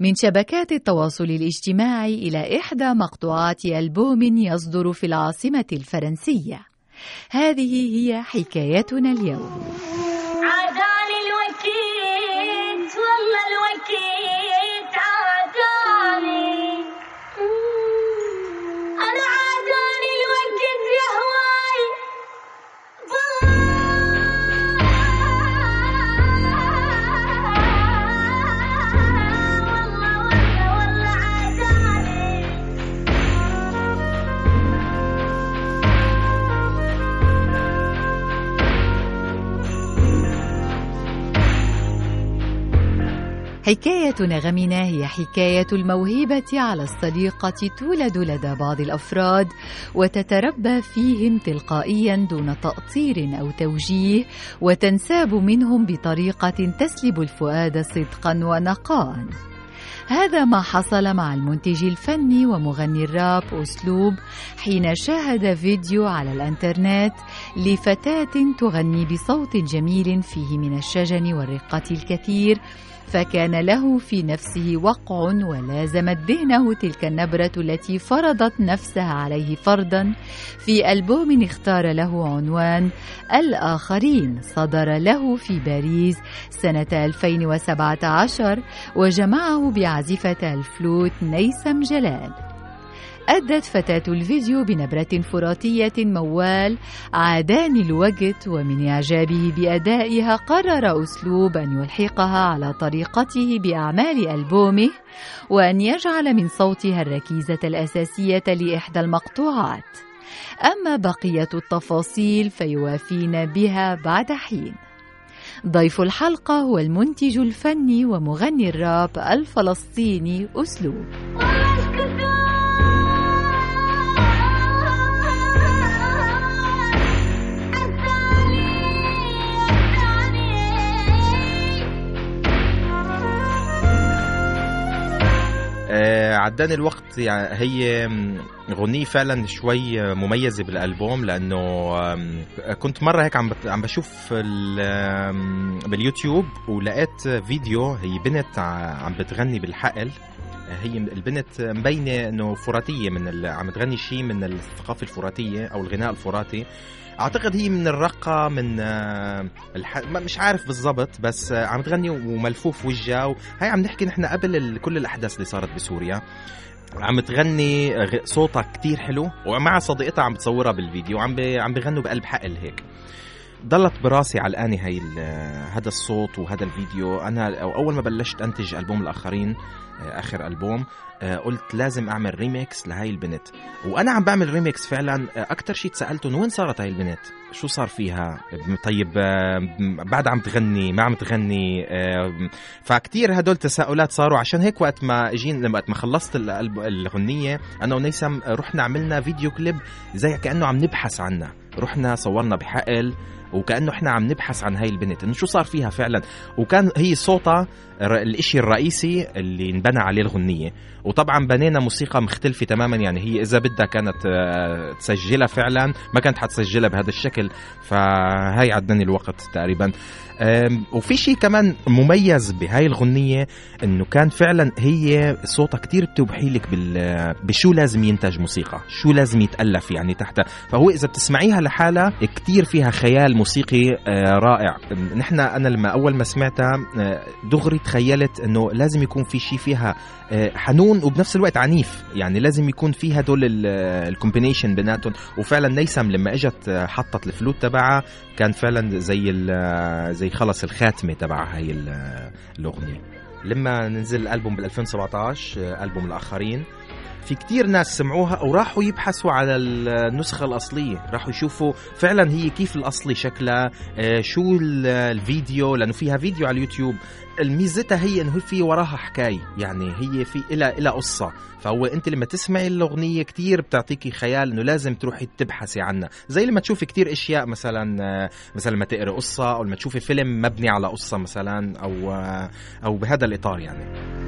من شبكات التواصل الاجتماعي إلى إحدى مقطوعات ألبوم يصدر في العاصمة الفرنسية. هذه هي حكايتنا اليوم. حكاية نغمنا هي حكاية الموهبة على السليقة تولد لدى بعض الأفراد وتتربى فيهم تلقائيا دون تأطير أو توجيه وتنساب منهم بطريقة تسلب الفؤاد صدقا ونقاء. هذا ما حصل مع المنتج الفني ومغني الراب أسلوب حين شاهد فيديو على الإنترنت لفتاة تغني بصوت جميل فيه من الشجن والرقة الكثير فكان له في نفسه وقع ولازمت ذهنه تلك النبرة التي فرضت نفسها عليه فرضا. في ألبوم اختار له عنوان الآخرين صدر له في باريس سنة 2017 وجمعه بعازفة الفلوت نيسم جلال. أدت فتاة الفيديو بنبرة فراتية موال عاداني الوقت ومن إعجابه بأدائها قرر أسلوب أن يلحقها على طريقته بأعمال ألبومه وأن يجعل من صوتها الركيزة الأساسية لإحدى المقطوعات. أما بقية التفاصيل فيوافينا بها بعد حين. ضيف الحلقة هو المنتج الفني ومغني الراب الفلسطيني أسلوب. عداني الوقت يعني هي غنية فعلا شوي مميزة بالألبوم لأنه كنت مرة هيك عم بشوف باليوتيوب ولقيت فيديو هي بنت عم بتغني بالحقل. هي البنت مبينة إنه فراتية من. عم تغني شيء من الثقافة الفراتية أو الغناء الفراتي أعتقد هي من الرقة من آه، الح... مش عارف بالضبط بس آه، عم تغني وملفوف وجهها وهي عم نحكي نحن قبل. كل الأحداث اللي صارت بسوريا عم تغني غ- صوتها كتير حلو ومع صديقتها عم بتصورها بالفيديو عم ب... عم بغنوا بقلب حقل هيك ضلت براسي علقاني هاي ال- هذا الصوت وهذا الفيديو. أنا أو أول ما بلشت أنتج ألبوم الآخرين آه، آخر ألبوم آه، قلت لازم أعمل ريميكس لهاي البنت. وأنا عم بعمل ريميكس فعلا آه، أكثر شيء تساءلته إنه وين صارت هاي البنت؟ شو صار فيها؟ طيب بعد عم تغني ما عم تغني فكتير هدول تساؤلات صاروا. عشان هيك وقت ما اجين وقت ما خلصت ال- الب- الغنية أنا ونيسم رحنا عملنا فيديو كليب زي كأنه عم نبحث عنها رحنا صورنا بحقل وكأنه إحنا عم نبحث عن هاي البنت. إنه شو صار فيها فعلا؟ وكان هي صوتها الإشي الرئيسي اللي انبنى عليه الغنية. وطبعا بنينا موسيقى مختلفة تماما. يعني هي إذا بدها كانت آه، تسجلها فعلا ما كانت حتسجلها بهذا الشكل. فهاي عاداني الوقت تقريبا. وفي شيء كمان مميز بهاي الغنية إنه كان فعلا هي صوتها كتير بتوحي لك بشو لازم ينتج موسيقى شو لازم يتألف يعني تحتها. فهو إذا بتسمعيها لحالها كتير فيها خيال موسيقي آه، رائع. نحن أنا لما أول ما سمعتها آه، دغري تخيلت إنه لازم يكون في شيء فيها آه، حنون وبنفس الوقت عنيف. يعني لازم يكون في هدول ال combination بيناتهم. وفعلا نيسم لما إجت حطت الفلوت تبعها كان فعلا زي زي خلص الخاتمة تبع هاي ال- الأغنية. لما نزل الألبوم بال 2017 آه، ألبوم الآخرين في كتير ناس سمعوها وراحوا يبحثوا على النسخة الأصلية. راحوا يشوفوا فعلا هي كيف الأصلي شكلها آه، شو ال- الفيديو لأنه فيها فيديو على اليوتيوب. الميزتها هي إنه في وراها حكاية يعني هي في إلى إلى قصة. فهو أنت لما تسمعي الأغنية كتير بتعطيكي خيال إنه لازم تروحي تبحثي عنها. زي لما تشوفي كتير أشياء مثلا آه، مثلا لما تقري قصة أو لما تشوفي فيلم مبني على قصة مثلا أو آه، أو بهذا الإطار يعني.